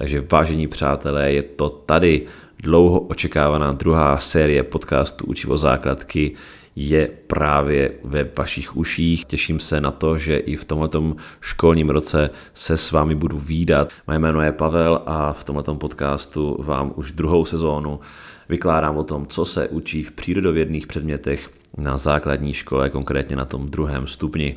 Takže vážení přátelé, je to tady dlouho očekávaná druhá série podcastu Učivo základky je právě ve vašich uších. Těším se na to, že i v tomto školním roce se s vámi budu výdat. Moje jméno je Pavel a v tomto podcastu vám už druhou sezónu vykládám o tom, co se učí v přírodovědných předmětech na základní škole, konkrétně na tom druhém stupni.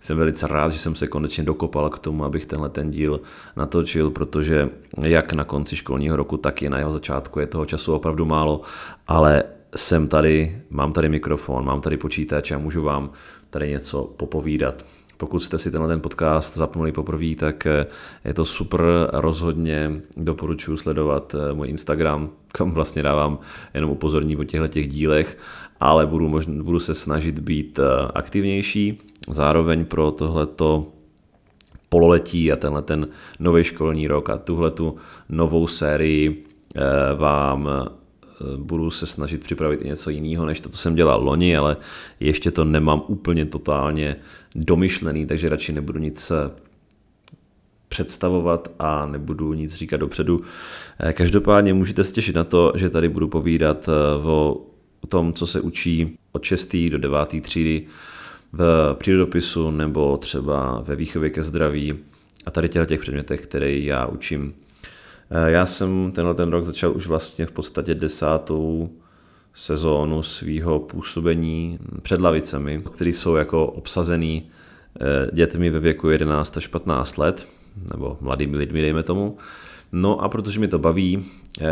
Jsem velice rád, že jsem se konečně dokopal k tomu, abych tenhle ten díl natočil, protože jak na konci školního roku, tak i na jeho začátku je toho času opravdu málo, ale jsem tady, mám tady mikrofon, mám tady počítač a můžu vám tady něco popovídat. Pokud jste si tenhle ten podcast zapnuli poprvé, tak eh, je to super, rozhodně doporučuji sledovat eh, můj Instagram, kam vlastně dávám jenom upozorní o těchto těch dílech, ale budu, možná, budu se snažit být eh, aktivnější. Zároveň pro tohleto pololetí a tenhle ten nový školní rok a tuhle tu novou sérii vám budu se snažit připravit i něco jiného, než to, co jsem dělal loni, ale ještě to nemám úplně totálně domyšlený, takže radši nebudu nic eh, představovat a nebudu nic říkat dopředu. Eh, každopádně můžete se těšit na to, že tady budu povídat eh, o, o tom, co se učí od 6. do 9. třídy v přírodopisu nebo třeba ve výchově ke zdraví a tady těch předmětech, které já učím. Eh, já jsem tenhle ten rok začal už vlastně v podstatě desátou sezónu svého působení před lavicemi, které jsou jako obsazený eh, dětmi ve věku 11 až 15 let, nebo mladými lidmi, dejme tomu. No a protože mi to baví, eh,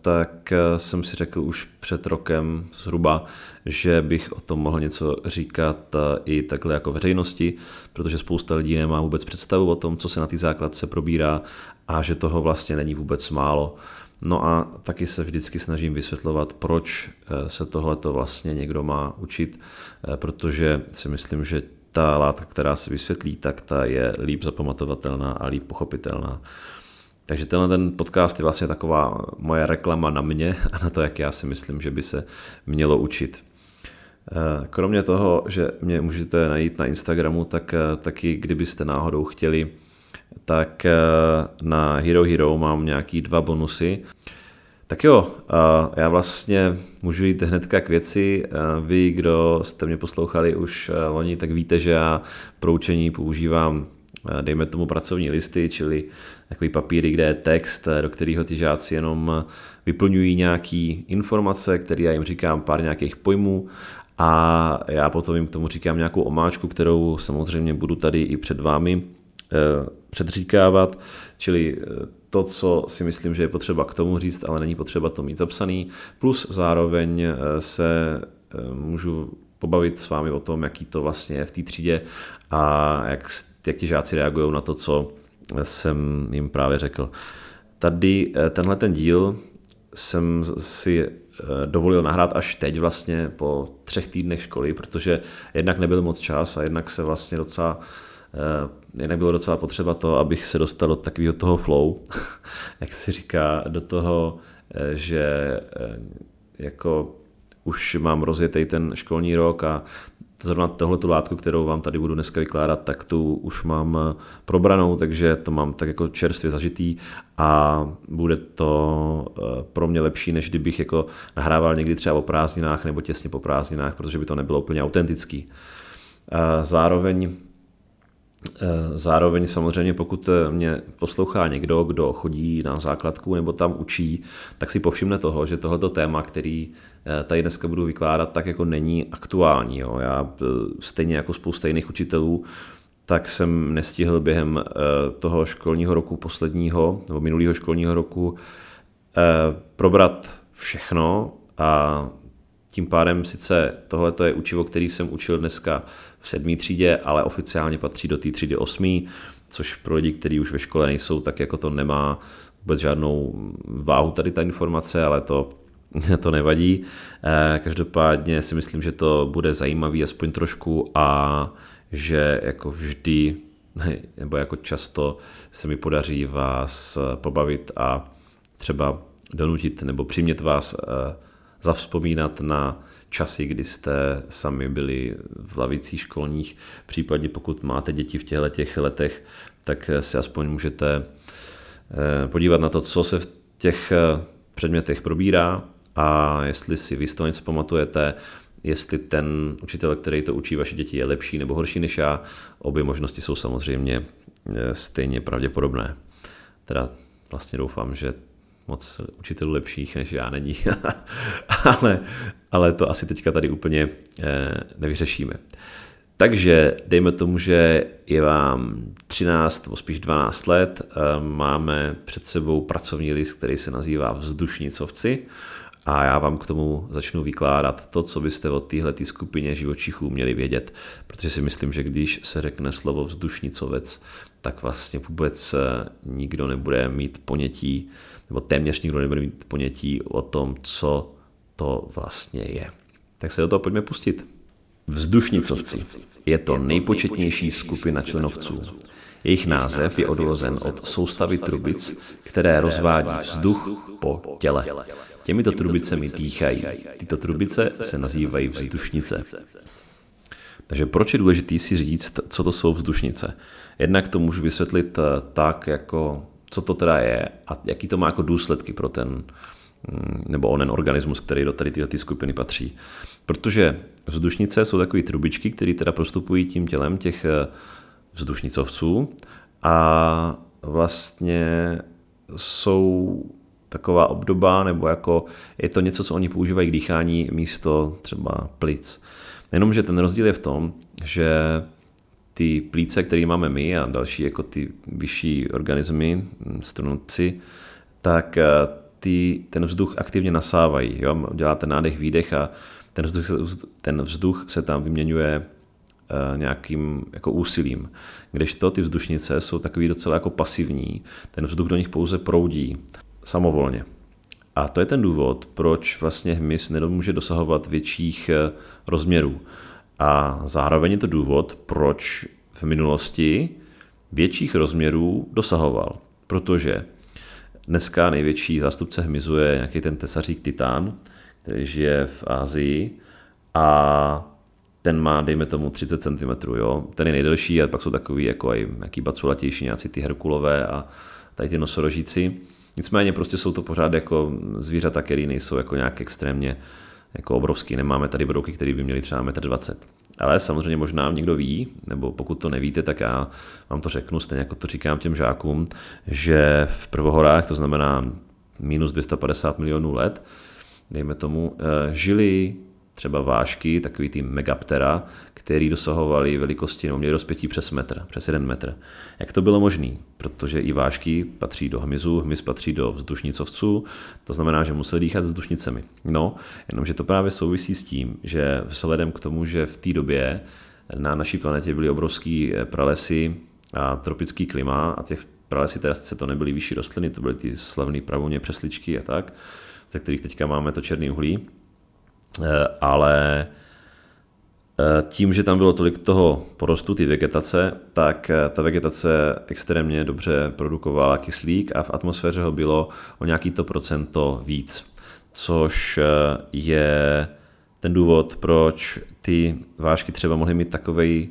tak jsem si řekl už před rokem zhruba, že bych o tom mohl něco říkat i takhle jako veřejnosti, protože spousta lidí nemá vůbec představu o tom, co se na té základce probírá a že toho vlastně není vůbec málo. No a taky se vždycky snažím vysvětlovat, proč eh, se tohleto vlastně někdo má učit, eh, protože si myslím, že ta látka, která se vysvětlí, tak ta je líp zapamatovatelná a líp pochopitelná. Takže tenhle ten podcast je vlastně taková moje reklama na mě a na to, jak já si myslím, že by se mělo učit. Eh, kromě toho, že mě můžete najít na Instagramu, tak taky kdybyste náhodou chtěli tak eh, na Hero Hero mám nějaký dva bonusy. Tak jo, eh, já vlastně můžu jít hnedka k věci. Eh, vy, kdo jste mě poslouchali už loni, tak víte, že já pro učení používám dejme tomu pracovní listy, čili takový papíry, kde je text, do kterého ty žáci jenom vyplňují nějaký informace, které já jim říkám pár nějakých pojmů. A já potom jim k tomu říkám nějakou omáčku, kterou samozřejmě budu tady i před vámi Eh, předříkávat, čili eh, to, co si myslím, že je potřeba k tomu říct, ale není potřeba to mít zapsaný, plus zároveň eh, se můžu pobavit s vámi o tom, jaký to vlastně je v té třídě a jak, jak ti žáci reagují na to, co jsem jim právě řekl. Tady tenhle ten díl jsem si dovolil nahrát až teď vlastně po třech týdnech školy, protože jednak nebyl moc čas a jednak se vlastně docela Eh, jinak bylo docela potřeba to, abych se dostal do takového toho flow, jak se říká, do toho, eh, že eh, jako už mám rozjetý ten školní rok a zrovna tohle tu látku, kterou vám tady budu dneska vykládat, tak tu už mám probranou, takže to mám tak jako čerstvě zažitý a bude to pro mě lepší, než kdybych jako nahrával někdy třeba o prázdninách nebo těsně po prázdninách, protože by to nebylo úplně autentický. Zároveň Eh, zároveň samozřejmě, pokud eh, mě poslouchá někdo, kdo chodí na základku nebo tam učí, tak si povšimne toho, že tohleto téma, který eh, tady dneska budu vykládat, tak jako není aktuální. Jo. Já stejně jako spousta jiných učitelů, tak jsem nestihl během toho školního roku posledního, nebo minulého školního roku, probrat všechno a tím pádem sice tohle je učivo, který jsem učil dneska v sedmé třídě, ale oficiálně patří do té třídy osmý, což pro lidi, kteří už ve škole nejsou, tak jako to nemá vůbec žádnou váhu tady ta informace, ale to, to nevadí. Eh, každopádně si myslím, že to bude zajímavý aspoň trošku a že jako vždy nebo jako často se mi podaří vás pobavit a třeba donutit nebo přimět vás eh, zavzpomínat na časy, kdy jste sami byli v lavicích školních, případně pokud máte děti v těchto těch letech, tak si aspoň můžete podívat na to, co se v těch předmětech probírá a jestli si vy něco pamatujete, jestli ten učitel, který to učí vaše děti, je lepší nebo horší než já. Obě možnosti jsou samozřejmě stejně pravděpodobné. Teda vlastně doufám, že moc učitelů lepších než já není, ale, ale to asi teďka tady úplně eh, nevyřešíme. Takže dejme tomu, že je vám 13 nebo spíš 12 let, eh, máme před sebou pracovní list, který se nazývá Vzdušnicovci a já vám k tomu začnu vykládat to, co byste o téhle skupině živočichů měli vědět, protože si myslím, že když se řekne slovo vzdušnicovec, tak vlastně vůbec eh, nikdo nebude mít ponětí, nebo téměř nikdo nebude mít ponětí o tom, co to vlastně je. Tak se do toho pojďme pustit. Vzdušnicovci je to nejpočetnější skupina členovců. Jejich název je odvozen od soustavy trubic, které rozvádí vzduch po těle. Těmito trubicemi dýchají. Tyto trubice se nazývají vzdušnice. Takže proč je důležité si říct, co to jsou vzdušnice? Jednak to můžu vysvětlit eh, tak, jako co to teda je a jaký to má jako důsledky pro ten mm, nebo onen organismus, který do tady tyhle ty skupiny patří. Protože vzdušnice jsou takové trubičky, které teda prostupují tím tělem těch eh, vzdušnicovců a vlastně jsou taková obdoba, nebo jako je to něco, co oni používají k dýchání místo třeba plic. Jenomže ten rozdíl je v tom, že ty plíce, které máme my a další jako ty vyšší organismy, strunci, tak eh, ty, ten vzduch aktivně nasávají. Jo? Děláte nádech, výdech a ten vzduch, ten vzduch se tam vyměňuje eh, nějakým jako úsilím. Kdežto ty vzdušnice jsou takový docela jako pasivní, ten vzduch do nich pouze proudí samovolně. A to je ten důvod, proč vlastně hmyz nemůže dosahovat větších eh, rozměrů. A zároveň je to důvod, proč v minulosti větších rozměrů dosahoval. Protože dneska největší zástupce hmyzu je nějaký ten tesařík titán, který žije v Ázii a ten má, dejme tomu, 30 cm, jo. Ten je nejdelší a pak jsou takový jako i nějaký baculatější, nějací ty herkulové a tady ty nosorožíci. Nicméně prostě jsou to pořád jako zvířata, které nejsou jako nějak extrémně jako obrovský. Nemáme tady brouky, které by měly třeba 1,20 m. Ale samozřejmě možná někdo ví, nebo pokud to nevíte, tak já vám to řeknu, stejně jako to říkám těm žákům, že v prvohorách, to znamená minus 250 milionů let, dejme tomu, eh, žili třeba vášky, takový ty megaptera, který dosahovaly velikosti nebo měli rozpětí přes metr, přes jeden metr. Jak to bylo možné? Protože i vášky patří do hmyzu, hmyz patří do vzdušnicovců, to znamená, že museli dýchat vzdušnicemi. No, jenomže to právě souvisí s tím, že vzhledem k tomu, že v té době na naší planetě byly obrovské pralesy a tropický klima a těch pralesy teda se to nebyly vyšší rostliny, to byly ty slavné pravoně přesličky a tak, ze kterých teďka máme to černý uhlí, Eh, ale eh, tím, že tam bylo tolik toho porostu, ty vegetace, tak eh, ta vegetace extrémně dobře produkovala kyslík a v atmosféře ho bylo o nějaký to procento víc, což je ten důvod, proč ty vážky třeba mohly mít takový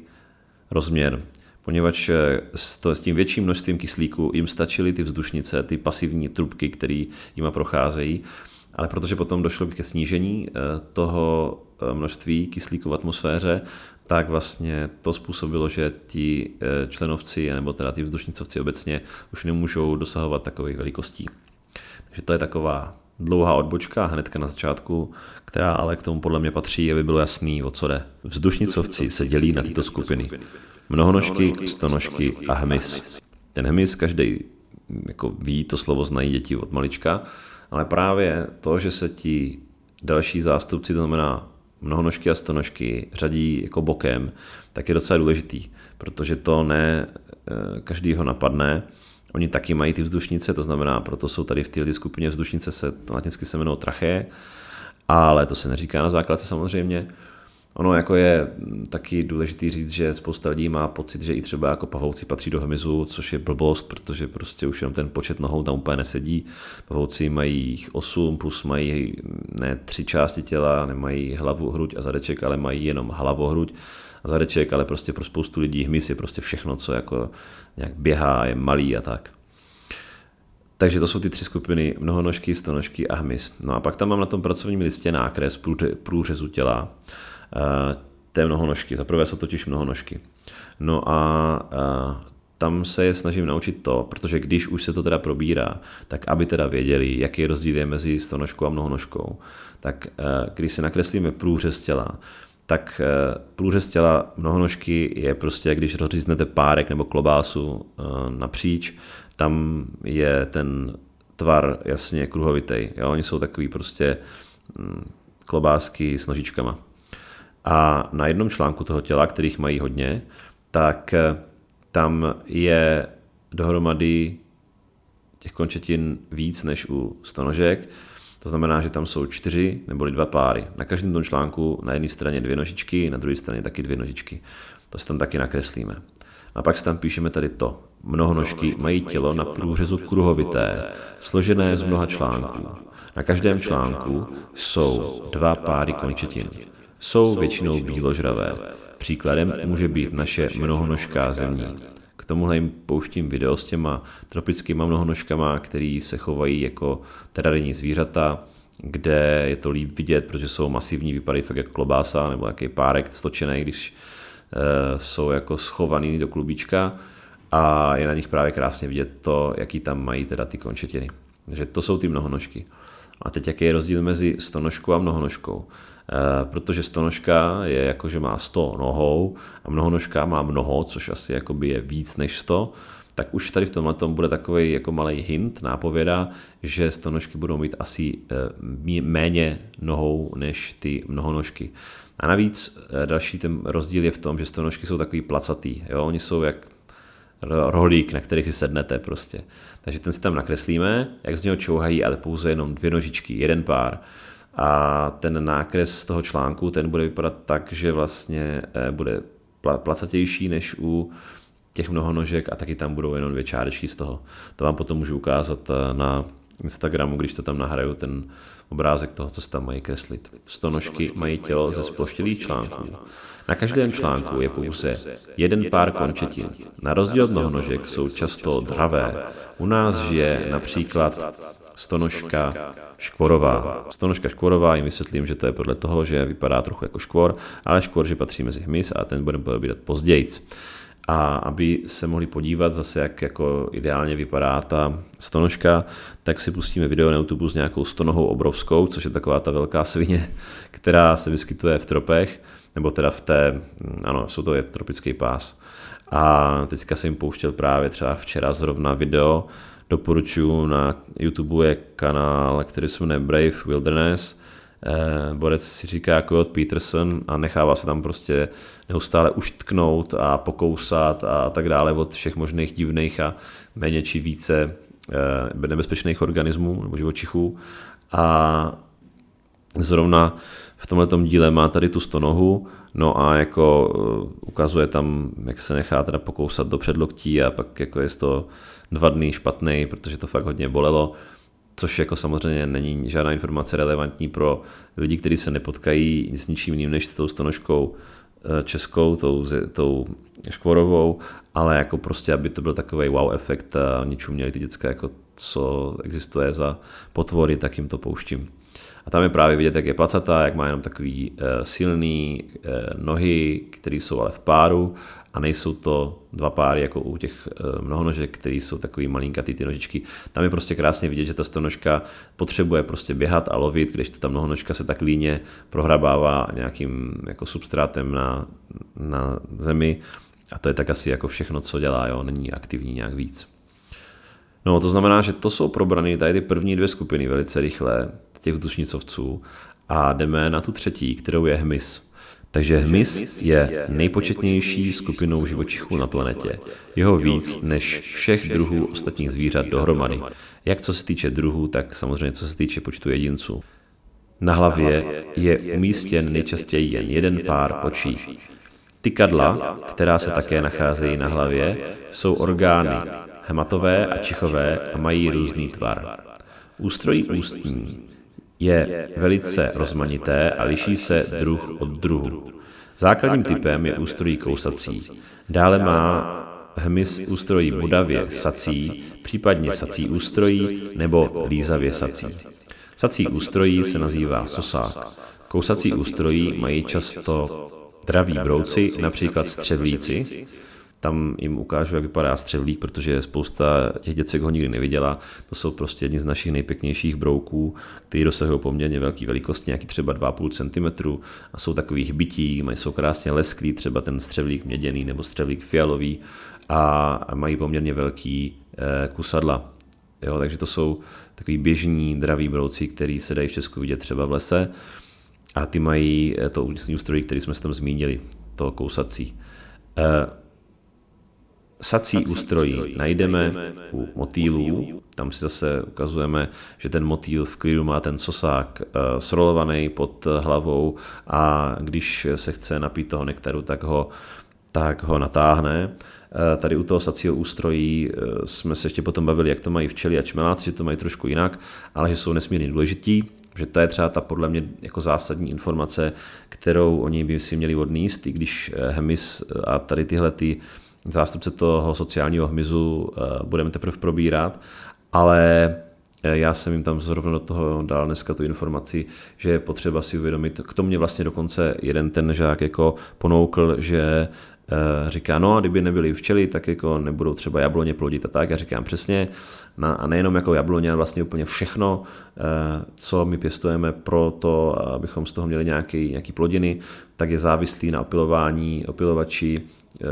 rozměr, poněvadž s tím větším množstvím kyslíku jim stačily ty vzdušnice, ty pasivní trubky, které jima procházejí ale protože potom došlo ke snížení eh, toho eh, množství kyslíku v atmosféře, tak vlastně to způsobilo, že ti eh, členovci, nebo teda ty vzdušnicovci obecně už nemůžou dosahovat takových velikostí. Takže to je taková dlouhá odbočka hnedka na začátku, která ale k tomu podle mě patří, aby bylo jasný, o co jde. Vzdušnicovci se dělí na tyto skupiny. Mnohonožky, stonožky a hmyz. Ten hmyz každý jako ví, to slovo znají děti od malička, ale právě to, že se ti další zástupci, to znamená mnohonožky a stonožky, řadí jako bokem, tak je docela důležitý, protože to ne eh, každý ho napadne. Oni taky mají ty vzdušnice, to znamená, proto jsou tady v této skupině vzdušnice, se latinsky se jmenují traché, ale to se neříká na základce samozřejmě. Ono jako je taky důležitý říct, že spousta lidí má pocit, že i třeba jako pavouci patří do hmyzu, což je blbost, protože prostě už jenom ten počet nohou tam úplně nesedí. Pavouci mají jich 8, plus mají ne tři části těla, nemají hlavu, hruď a zadeček, ale mají jenom hlavu, hruď a zadeček, ale prostě pro spoustu lidí hmyz je prostě všechno, co jako nějak běhá, je malý a tak. Takže to jsou ty tři skupiny, mnohonožky, stonožky a hmyz. No a pak tam mám na tom pracovním listě nákres průřezu těla té mnohonožky. Za prvé jsou totiž mnohonožky. No a eh, tam se je snažím naučit to, protože když už se to teda probírá, tak aby teda věděli, jaký je rozdíl mezi stonožkou a mnohonožkou, tak eh, když si nakreslíme průřez těla, tak průřez těla mnohonožky je prostě, když rozříznete párek nebo klobásu napříč, tam je ten tvar jasně kruhovitý. Jo? Oni jsou takový prostě mm, klobásky s nožičkama. A na jednom článku toho těla, kterých mají hodně, tak eh, tam je dohromady těch končetin víc než u stonožek. To znamená, že tam jsou čtyři nebo dva páry. Na každém tom článku na jedné straně dvě nožičky, na druhé straně taky dvě nožičky. To si tam taky nakreslíme. A pak si tam píšeme tady to. Mnohonožky mají tělo na průřezu kruhovité, složené z mnoha článků. Na každém článku jsou dva páry končetin. Jsou většinou bíložravé. Příkladem může být naše mnohonožká zemní. K tomuhle jim pouštím video s těma tropickýma mnohonožkama, který se chovají jako terénní zvířata, kde je to líp vidět, protože jsou masivní, vypadají fakt jako klobása nebo jaký párek stočený, když e, jsou jako schovaný do klubíčka a je na nich právě krásně vidět to, jaký tam mají teda ty končetiny. Takže to jsou ty mnohonožky. A teď jaký je rozdíl mezi stonožkou a mnohonožkou? E, protože stonožka je jako, že má 100 nohou a mnohonožka má mnoho, což asi jakoby je víc než 100, tak už tady v tomhle tom bude takový jako malý hint, nápověda, že stonožky budou mít asi e, méně nohou než ty mnohonožky. A navíc e, další ten rozdíl je v tom, že stonožky jsou takový placatý. Jo? Oni jsou jak rohlík, na který si sednete prostě. Takže ten si tam nakreslíme, jak z něho čouhají, ale pouze jenom dvě nožičky, jeden pár. A ten nákres toho článku, ten bude vypadat tak, že vlastně eh, bude placatější než u těch mnohonožek a taky tam budou jenom dvě čárečky z toho. To vám potom můžu ukázat eh, na Instagramu, když to tam nahraju, ten obrázek toho, co se tam mají kreslit. Stonožky mají tělo ze sploštělých článků. Na každém článku je pouze jeden pár končetin. Na rozdíl od mnohonožek jsou často dravé. U nás žije například stonožka škvorová. Stonožka škvorová jim vysvětlím, že to je podle toho, že vypadá trochu jako škvor, ale škvor, že patří mezi hmyz a ten budeme probírat později a aby se mohli podívat zase, jak jako ideálně vypadá ta stonožka, tak si pustíme video na YouTube s nějakou stonohou obrovskou, což je taková ta velká svině, která se vyskytuje v tropech, nebo teda v té, ano, jsou to je tropický pás. A teďka jsem jim pouštěl právě třeba včera zrovna video, doporučuji na YouTube je kanál, který se jmenuje Brave Wilderness, borec si říká jako od Peterson a nechává se tam prostě neustále uštknout a pokousat a tak dále od všech možných divných a méně či více eh, nebezpečných organismů nebo živočichů. A zrovna v tomto díle má tady tu stonohu, no a jako eh, ukazuje tam, jak se nechá teda pokousat do předloktí a pak jako je to dva dny špatný, protože to fakt hodně bolelo což jako samozřejmě není žádná informace relevantní pro lidi, kteří se nepotkají s ničím jiným než s tou stanožkou eh, českou, tou, tou škvorovou, ale jako prostě, aby to byl takový wow efekt a oni měli ty děcka, jako co existuje za potvory, tak jim to pouštím. A tam je právě vidět, jak je placatá, jak má jenom takový uh, silný uh, nohy, které jsou ale v páru a nejsou to dva páry jako u těch uh, mnohonožek, které jsou takový malinkatý ty nožičky. Tam je prostě krásně vidět, že ta stonožka potřebuje prostě běhat a lovit, když ta mnohonožka se tak líně prohrabává nějakým jako substrátem na, na zemi a to je tak asi jako všechno, co dělá, jo, není aktivní nějak víc. No, to znamená, že to jsou probrané tady ty první dvě skupiny velice rychle, těch vzdušnicovců, a jdeme na tu třetí, kterou je hmyz. Takže hmyz je nejpočetnější skupinou živočichů na planetě. Jeho víc než všech druhů ostatních zvířat dohromady. Jak co se týče druhů, tak samozřejmě co se týče počtu jedinců. Na hlavě je umístěn nejčastěji jen jeden pár očí. Tykadla, která se také nacházejí na hlavě, jsou orgány hematové a čichové a mají různý tvar. Ústrojí ústní je velice rozmanité a liší se druh od druhu. Základním typem je ústrojí kousací. Dále má hmyz ústrojí bodavě sací, případně sací ústrojí nebo lízavě sací. Sací ústrojí se nazývá sosák. Kousací ústrojí mají často draví brouci, například střevlíci, tam jim ukážu, jak vypadá střevlík, protože spousta těch děcek ho nikdy neviděla. To jsou prostě jedni z našich nejpěknějších brouků, který dosahují poměrně velký velikosti, nějaký třeba 2,5 cm a jsou takových bytí, mají jsou krásně lesklí, třeba ten střevlík měděný nebo střevlík fialový a mají poměrně velký eh, kusadla. Jo, takže to jsou takový běžní draví brouci, který se dají v Česku vidět třeba v lese a ty mají eh, to ústrojí, který jsme se tam zmínili, to kousací. Sací ústrojí najdeme u motýlů, tam si zase ukazujeme, že ten motýl v klidu má ten sosák eh, srolovaný pod hlavou a když se chce napít toho nektaru, tak ho, tak ho natáhne. Eh, tady u toho sacího ústrojí eh, jsme se ještě potom bavili, jak to mají včely a čmeláci, že to mají trošku jinak, ale že jsou nesmírně důležití, že to je třeba ta podle mě jako zásadní informace, kterou oni by si měli odníst, i když hemis a tady tyhle ty zástupce toho sociálního hmyzu eh, budeme teprve probírat, ale eh, já jsem jim tam zrovna do toho dal dneska tu informaci, že je potřeba si uvědomit, k tomu mě vlastně dokonce jeden ten žák jako ponoukl, že Eh, říká, no a kdyby nebyly včely, tak jako nebudou třeba jabloně plodit a tak. Já říkám přesně, na, a nejenom jako jabloně, ale vlastně úplně všechno, co my pěstujeme pro to, abychom z toho měli nějaký, nějaký plodiny, tak je závislý na opilování, opilovači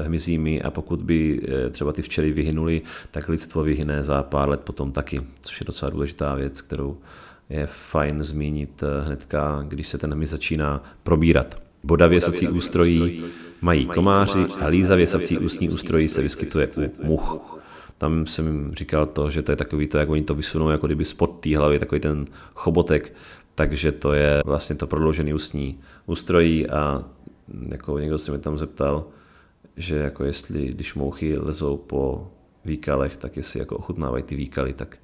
hmyzími a pokud by třeba ty včely vyhynuly, tak lidstvo vyhyne za pár let potom taky, což je docela důležitá věc, kterou je fajn zmínit hnedka, když se ten hmyz začíná probírat. Bodavěsací ústrojí mají komáři a lízavěsací ústní ústrojí se vyskytuje u much. Tam jsem jim říkal to, že to je takový to, jak oni to vysunou, jako kdyby spod té hlavy, takový ten chobotek, takže to je vlastně to prodloužený ústní ústrojí a jako někdo se mi tam zeptal, že jako jestli, když mouchy lezou po výkalech, tak jestli jako ochutnávají ty výkaly, tak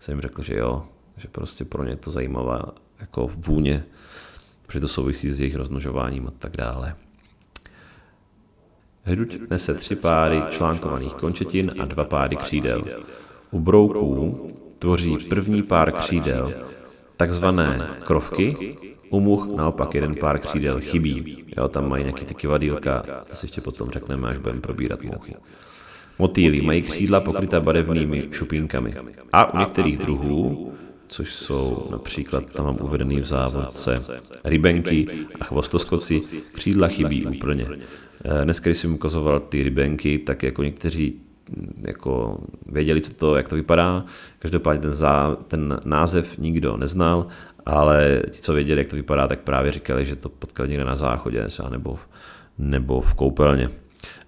jsem jim řekl, že jo, že prostě pro ně to zajímavá jako vůně, protože to souvisí s jejich rozmnožováním a tak dále. Hruď nese tři páry článkovaných končetin a dva páry křídel. U brouků tvoří první pár křídel takzvané krovky, u much naopak jeden pár křídel chybí. Jo, tam mají nějaký ty kivadílka, to si ještě potom řekneme, až budeme probírat mouchy. Motýly mají křídla pokrytá barevnými šupínkami. A u některých druhů, což jsou například, tam mám uvedený v závodce, rybenky a chvostoskoci, křídla chybí úplně. Eh, dneska, když jsem ukazoval ty rybenky, tak jako někteří jako věděli, co to, jak to vypadá. Každopádně ten, zá, ten název nikdo neznal, ale ti, co věděli, jak to vypadá, tak právě říkali, že to potkali někde na záchodě nebo, nebo v koupelně.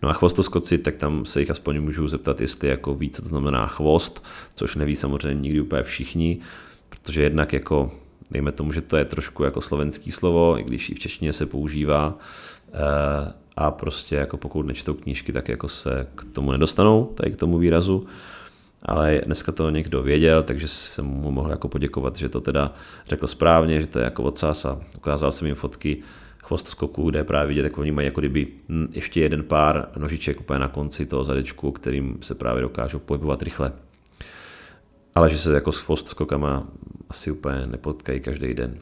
No a chvostoskoci, tak tam se jich aspoň můžu zeptat, jestli jako ví, co to znamená chvost, což neví samozřejmě nikdy úplně všichni, protože jednak jako, dejme tomu, že to je trošku jako slovenský slovo, i když i v češtině se používá, eh, a prostě jako pokud nečtou knížky, tak jako se k tomu nedostanou, tady k tomu výrazu. Ale dneska to někdo věděl, takže jsem mu mohl jako poděkovat, že to teda řekl správně, že to je jako odsás a ukázal jsem jim fotky chvost skoku, kde je právě vidět, jak oni mají jako kdyby hm, ještě jeden pár nožiček úplně na konci toho zadečku, kterým se právě dokážou pohybovat rychle. Ale že se jako s chvost skokama asi úplně nepotkají každý den.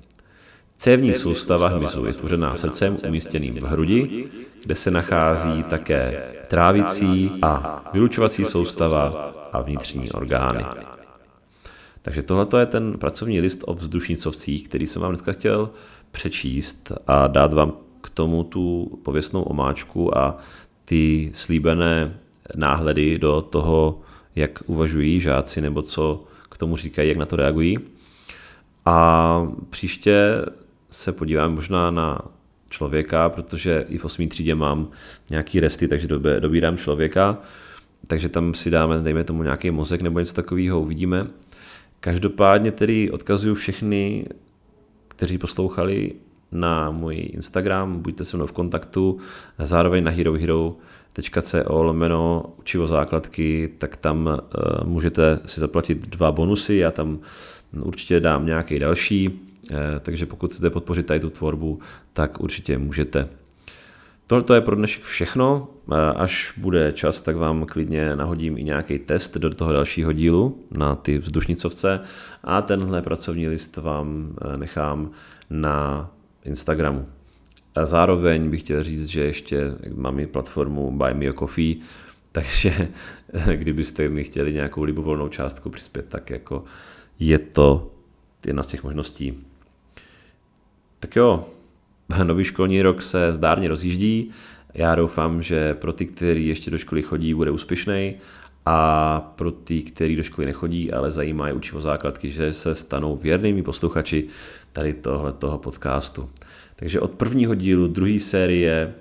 Cévní soustava hmyzu je tvořená srdcem umístěným v hrudi, kde se nachází také trávicí a vylučovací soustava a vnitřní orgány. Takže tohle je ten pracovní list o vzdušnicovcích, který jsem vám dneska chtěl přečíst a dát vám k tomu tu pověstnou omáčku a ty slíbené náhledy do toho, jak uvažují žáci nebo co k tomu říkají, jak na to reagují. A příště se podívám možná na člověka, protože i v 8. třídě mám nějaký resty, takže dobírám člověka, takže tam si dáme, dejme tomu nějaký mozek nebo něco takového, uvidíme. Každopádně tedy odkazuju všechny, kteří poslouchali na můj Instagram, buďte se mnou v kontaktu, zároveň na herohero.co lomeno učivo základky, tak tam uh, můžete si zaplatit dva bonusy, já tam určitě dám nějaký další, Eh, takže pokud chcete podpořit tady tu tvorbu, tak určitě můžete. Tohle je pro dnešek všechno. Až bude čas, tak vám klidně nahodím i nějaký test do toho dalšího dílu na ty vzdušnicovce a tenhle pracovní list vám eh, nechám na Instagramu. A zároveň bych chtěl říct, že ještě mám i platformu Buy Me a Coffee, takže kdybyste mi chtěli nějakou libovolnou částku přispět, tak jako je to jedna z těch možností. Tak jo, nový školní rok se zdárně rozjíždí. Já doufám, že pro ty, kteří ještě do školy chodí, bude úspěšný a pro ty, kteří do školy nechodí, ale zajímají učivo základky, že se stanou věrnými posluchači tady tohletoho podcastu. Takže od prvního dílu druhé série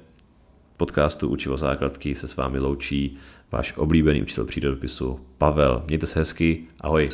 podcastu Učivo základky se s vámi loučí váš oblíbený učitel přírodopisu Pavel. Mějte se hezky, ahoj.